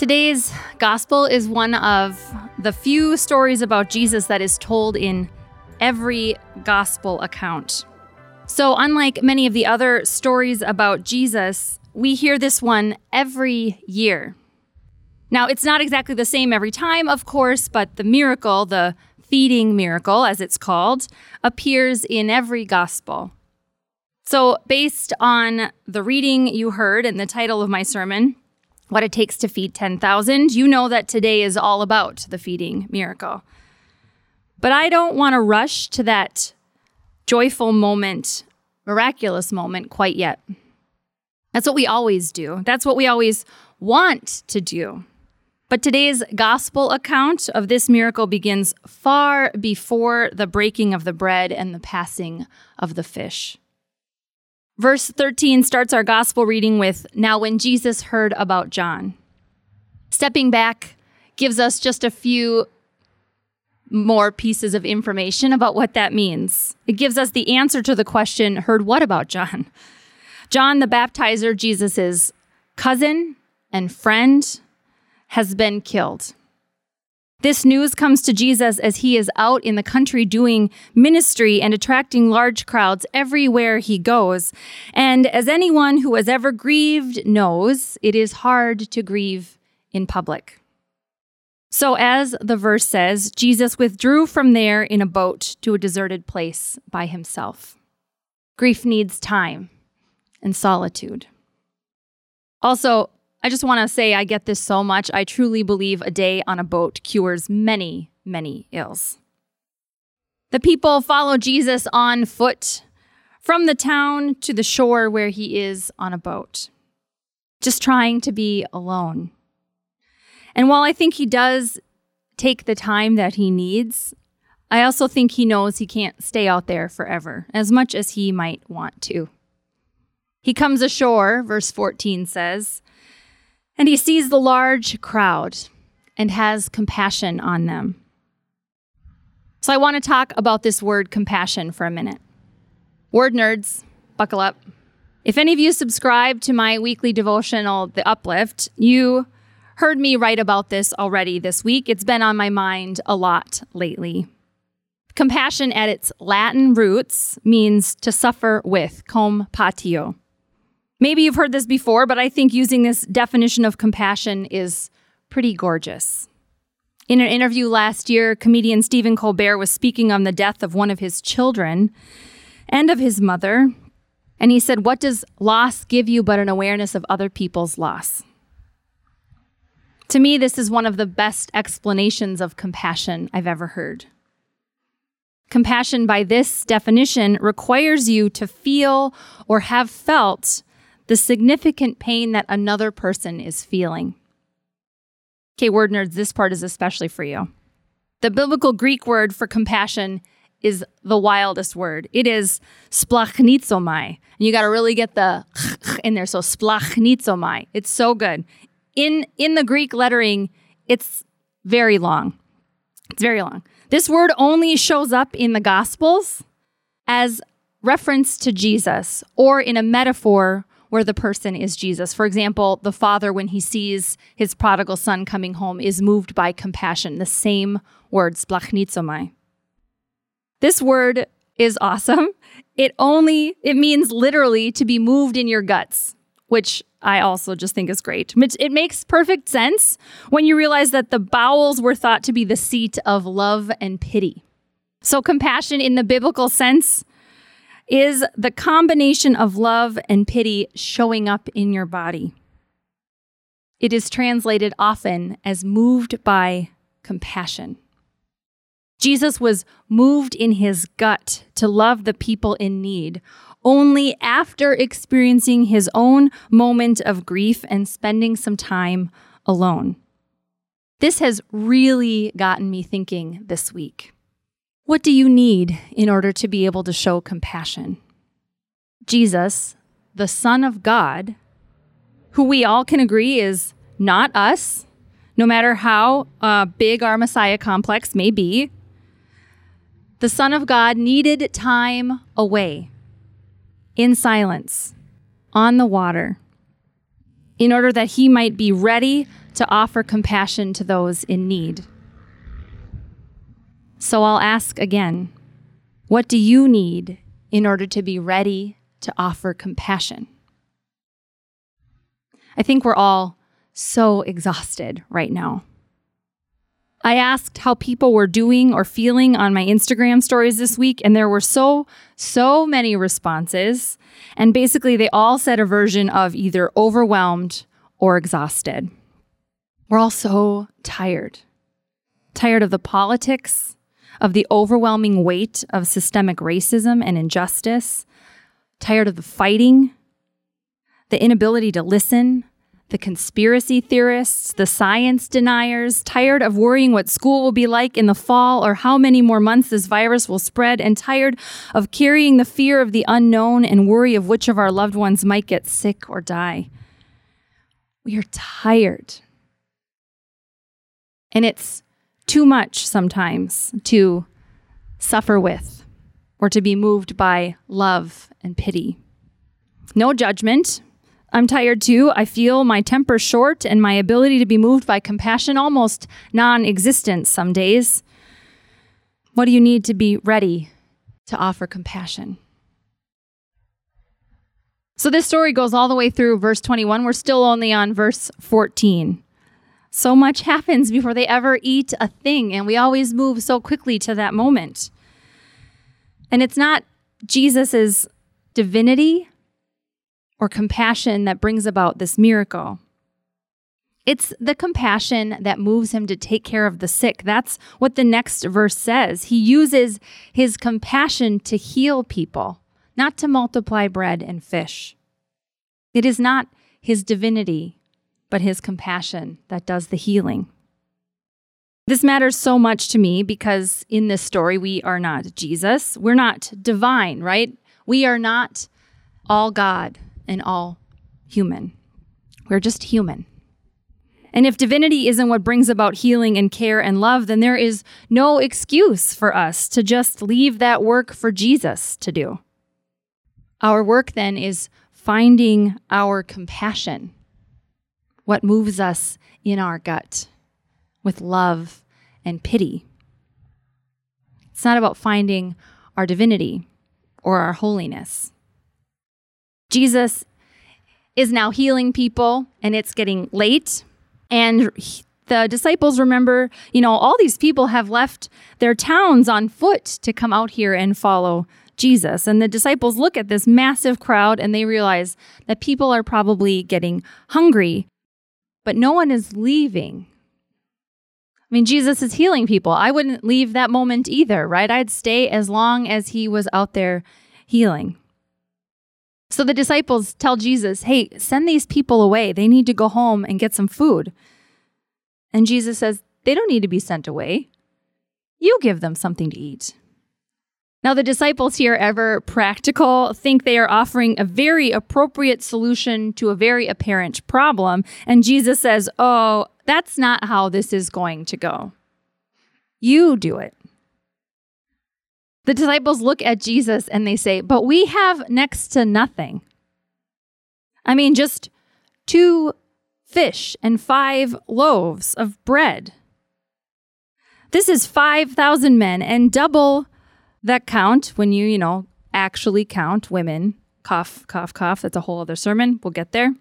Today's gospel is one of the few stories about Jesus that is told in every gospel account. So, unlike many of the other stories about Jesus, we hear this one every year. Now, it's not exactly the same every time, of course, but the miracle, the feeding miracle, as it's called, appears in every gospel. So, based on the reading you heard and the title of my sermon, What It Takes to Feed 10,000, you know that today is all about the feeding miracle. But I don't want to rush to that joyful moment, miraculous moment quite yet. That's what we always do. That's what we always want to do. But today's gospel account of this miracle begins far before the breaking of the bread and the passing of the fish. Verse 13 starts our gospel reading with Now, when Jesus heard about John. Stepping back gives us just a few more pieces of information about what that means. It gives us the answer to the question heard what about John? John the baptizer, Jesus' cousin and friend, has been killed. This news comes to Jesus as he is out in the country doing ministry and attracting large crowds everywhere he goes. And as anyone who has ever grieved knows, it is hard to grieve in public. So, as the verse says, Jesus withdrew from there in a boat to a deserted place by himself. Grief needs time and solitude. Also, I just want to say I get this so much. I truly believe a day on a boat cures many, many ills. The people follow Jesus on foot from the town to the shore where he is on a boat, just trying to be alone. And while I think he does take the time that he needs, I also think he knows he can't stay out there forever, as much as he might want to. He comes ashore, verse 14 says, and he sees the large crowd and has compassion on them. So I want to talk about this word compassion for a minute. Word nerds, buckle up. If any of you subscribe to my weekly devotional, The Uplift, you heard me write about this already this week. It's been on my mind a lot lately. Compassion at its Latin roots means to suffer with, com patio. Maybe you've heard this before, but I think using this definition of compassion is pretty gorgeous. In an interview last year, comedian Stephen Colbert was speaking on the death of one of his children and of his mother. And he said, What does loss give you but an awareness of other people's loss? To me, this is one of the best explanations of compassion I've ever heard. Compassion, by this definition, requires you to feel or have felt the significant pain that another person is feeling. Okay, word nerds, this part is especially for you. The biblical Greek word for compassion is the wildest word. It is splachnizomai. And you got to really get the in there. So splachnizomai. It's so good. In in the Greek lettering, it's very long. It's very long. This word only shows up in the Gospels as reference to Jesus or in a metaphor where the person is Jesus. For example, the father, when he sees his prodigal son coming home, is moved by compassion. The same word, splachnizomai. This word is awesome. It only, it means literally to be moved in your guts, which I also just think is great. It makes perfect sense when you realize that the bowels were thought to be the seat of love and pity. So, compassion in the biblical sense is the combination of love and pity showing up in your body. It is translated often as moved by compassion. Jesus was moved in his gut to love the people in need only after experiencing his own moment of grief and spending some time alone. This has really gotten me thinking this week. What do you need in order to be able to show compassion? Jesus, the Son of God, who we all can agree is not us, no matter how uh, big our Messiah complex may be, the Son of God needed time away, in silence, on the water, in order that he might be ready to offer compassion to those in need. So I'll ask again what do you need in order to be ready to offer compassion? I think we're all so exhausted right now. I asked how people were doing or feeling on my Instagram stories this week, and there were so, so many responses. And basically, they all said a version of either overwhelmed or exhausted. We're all so tired. Tired of the politics, of the overwhelming weight of systemic racism and injustice, tired of the fighting, the inability to listen, the conspiracy theorists, the science deniers, tired of worrying what school will be like in the fall or how many more months this virus will spread, and tired of carrying the fear of the unknown and worry of which of our loved ones might get sick or die. We are tired. And it's too much sometimes to suffer with or to be moved by love and pity. No judgment, I'm tired too. I feel my temper short and my ability to be moved by compassion almost non existent some days. What do you need to be ready to offer compassion? So, this story goes all the way through verse 21. We're still only on verse 14. So much happens before they ever eat a thing, and we always move so quickly to that moment. And it's not Jesus's divinity or compassion that brings about this miracle. It's the compassion that moves him to take care of the sick. That's what the next verse says. He uses his compassion to heal people, not to multiply bread and fish. It is not his divinity, but his compassion that does the healing. This matters so much to me because in this story, we are not Jesus. We're not divine, right? We are not all God and all human. We're just human. And if divinity isn't what brings about healing and care and love, then there is no excuse for us to just leave that work for Jesus to do. Our work then is finding our compassion, what moves us in our gut with love and pity. It's not about finding our divinity or our holiness. Jesus is now healing people and it's getting late. And the disciples remember, you know, all these people have left their towns on foot to come out here and follow Jesus. And the disciples look at this massive crowd and they realize that people are probably getting hungry, but no one is leaving. I mean, Jesus is healing people. I wouldn't leave that moment either, right? I'd stay as long as he was out there healing. So the disciples tell Jesus, hey, send these people away. They need to go home and get some food. And Jesus says, they don't need to be sent away. You give them something to eat. Now, the disciples here, ever practical, think they are offering a very appropriate solution to a very apparent problem. And Jesus says, Oh, that's not how this is going to go. You do it. The disciples look at Jesus and they say, But we have next to nothing. I mean, just two fish and five loaves of bread. This is 5,000 men and double that count when you, you know, actually count women. Cough, cough, cough. That's a whole other sermon. We'll get there.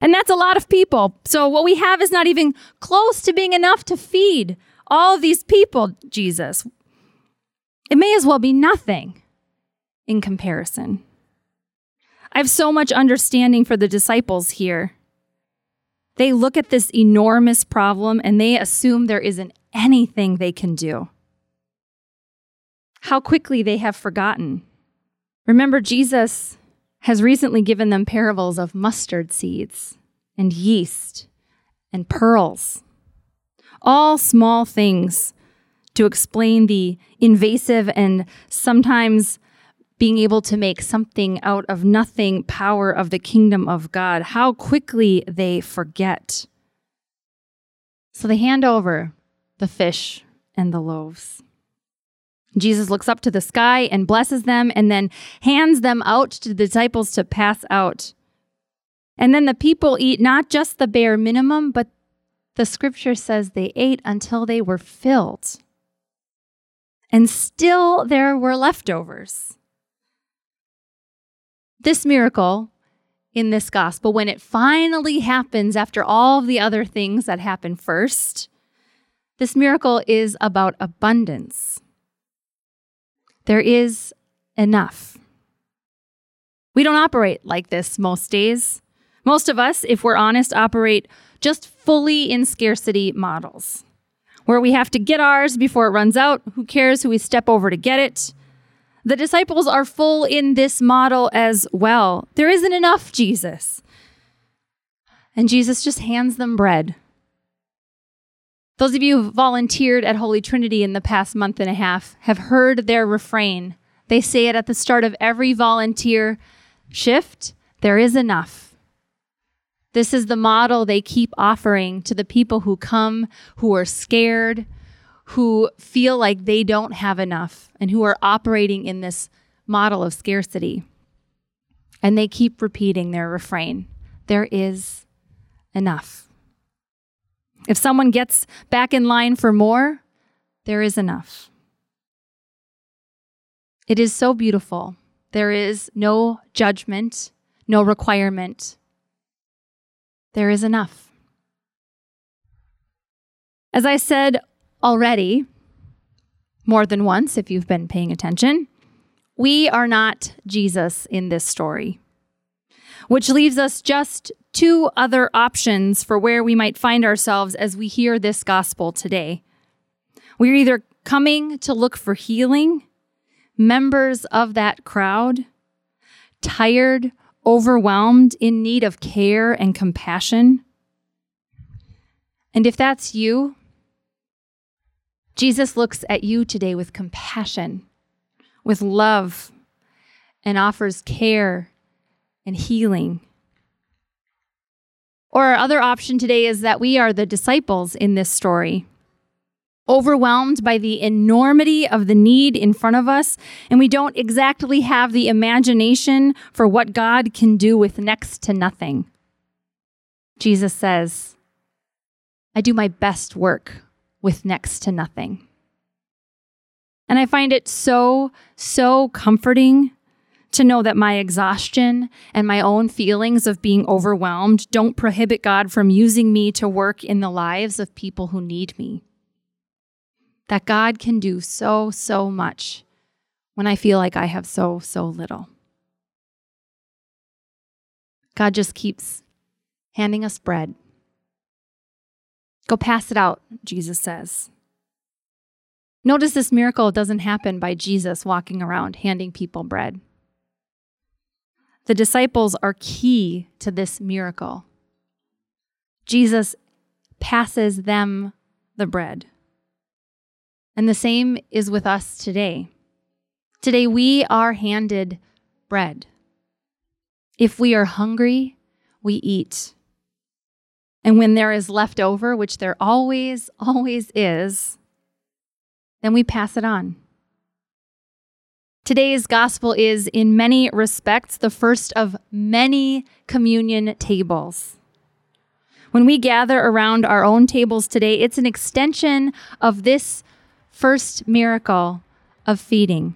And that's a lot of people. So what we have is not even close to being enough to feed all these people, Jesus. It may as well be nothing in comparison. I have so much understanding for the disciples here. They look at this enormous problem and they assume there isn't anything they can do. How quickly they have forgotten. Remember, Jesus has recently given them parables of mustard seeds and yeast and pearls. All small things to explain the invasive and sometimes being able to make something out of nothing power of the kingdom of God, how quickly they forget. So they hand over the fish and the loaves. Jesus looks up to the sky and blesses them and then hands them out to the disciples to pass out. And then the people eat not just the bare minimum, but the scripture says they ate until they were filled. And still there were leftovers. This miracle in this gospel, when it finally happens after all the other things that happen first, this miracle is about abundance. There is enough. We don't operate like this most days. Most of us, if we're honest, operate just fully in scarcity models, where we have to get ours before it runs out. Who cares who we step over to get it? The disciples are full in this model as well. There isn't enough, Jesus. And Jesus just hands them bread. Those of you who volunteered at Holy Trinity in the past month and a half have heard their refrain. They say it at the start of every volunteer shift there is enough. This is the model they keep offering to the people who come, who are scared, who feel like they don't have enough, and who are operating in this model of scarcity. And they keep repeating their refrain there is enough. If someone gets back in line for more, there is enough. It is so beautiful. There is no judgment, no requirement. There is enough. As I said already, more than once, if you've been paying attention, we are not Jesus in this story, which leaves us just two other options for where we might find ourselves as we hear this gospel today. We're either coming to look for healing, members of that crowd, tired, overwhelmed, in need of care and compassion. And if that's you, Jesus looks at you today with compassion, with love, and offers care and healing. Or our other option today is that we are the disciples in this story, overwhelmed by the enormity of the need in front of us, and we don't exactly have the imagination for what God can do with next to nothing. Jesus says, I do my best work with next to nothing. And I find it so, so comforting to know that my exhaustion and my own feelings of being overwhelmed don't prohibit God from using me to work in the lives of people who need me. That God can do so, so much when I feel like I have so, so little. God just keeps handing us bread Go pass it out, Jesus says. Notice this miracle doesn't happen by Jesus walking around handing people bread. The disciples are key to this miracle. Jesus passes them the bread. And the same is with us today. Today we are handed bread. If we are hungry, we eat. And when there is left over, which there always, always is, then we pass it on. Today's gospel is, in many respects, the first of many communion tables. When we gather around our own tables today, it's an extension of this first miracle of feeding.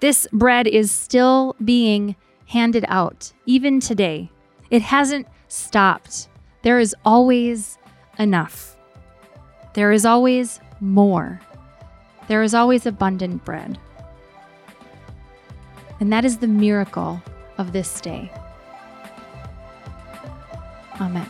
This bread is still being handed out, even today. It hasn't stopped. There is always enough. There is always more. There is always abundant bread. And that is the miracle of this day. Amen.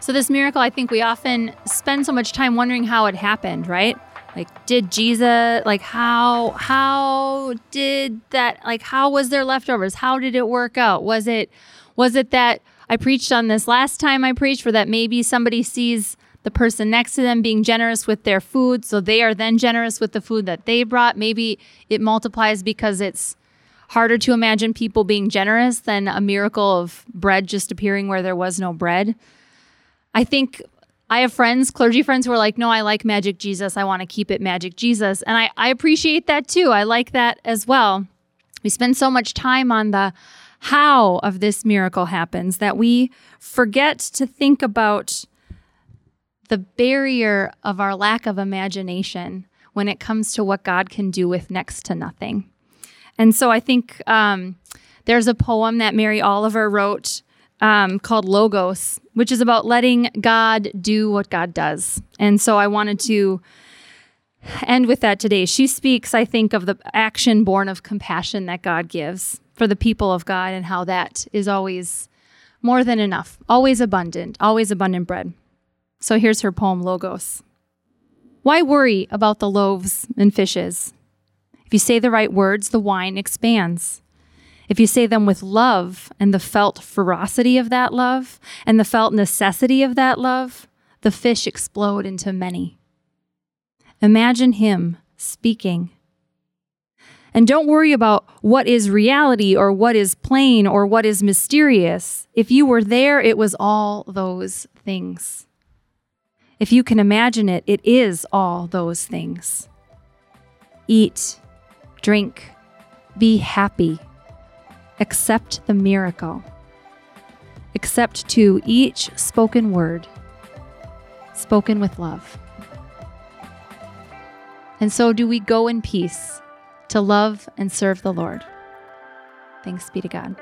So, this miracle, I think we often spend so much time wondering how it happened, right? like did jesus like how how did that like how was there leftovers how did it work out was it was it that i preached on this last time i preached for that maybe somebody sees the person next to them being generous with their food so they are then generous with the food that they brought maybe it multiplies because it's harder to imagine people being generous than a miracle of bread just appearing where there was no bread i think I have friends, clergy friends, who are like, no, I like Magic Jesus. I want to keep it Magic Jesus. And I, I appreciate that too. I like that as well. We spend so much time on the how of this miracle happens that we forget to think about the barrier of our lack of imagination when it comes to what God can do with next to nothing. And so I think um, there's a poem that Mary Oliver wrote um, called Logos, which is about letting God do what God does. And so I wanted to end with that today. She speaks, I think, of the action born of compassion that God gives for the people of God and how that is always more than enough, always abundant, always abundant bread. So here's her poem, Logos. Why worry about the loaves and fishes? If you say the right words, the wine expands. If you say them with love and the felt ferocity of that love and the felt necessity of that love, the fish explode into many. Imagine him speaking. And don't worry about what is reality or what is plain or what is mysterious. If you were there, it was all those things. If you can imagine it, it is all those things. Eat, drink, be happy accept the miracle. Accept too each spoken word, spoken with love. And so do we go in peace to love and serve the Lord. Thanks be to God.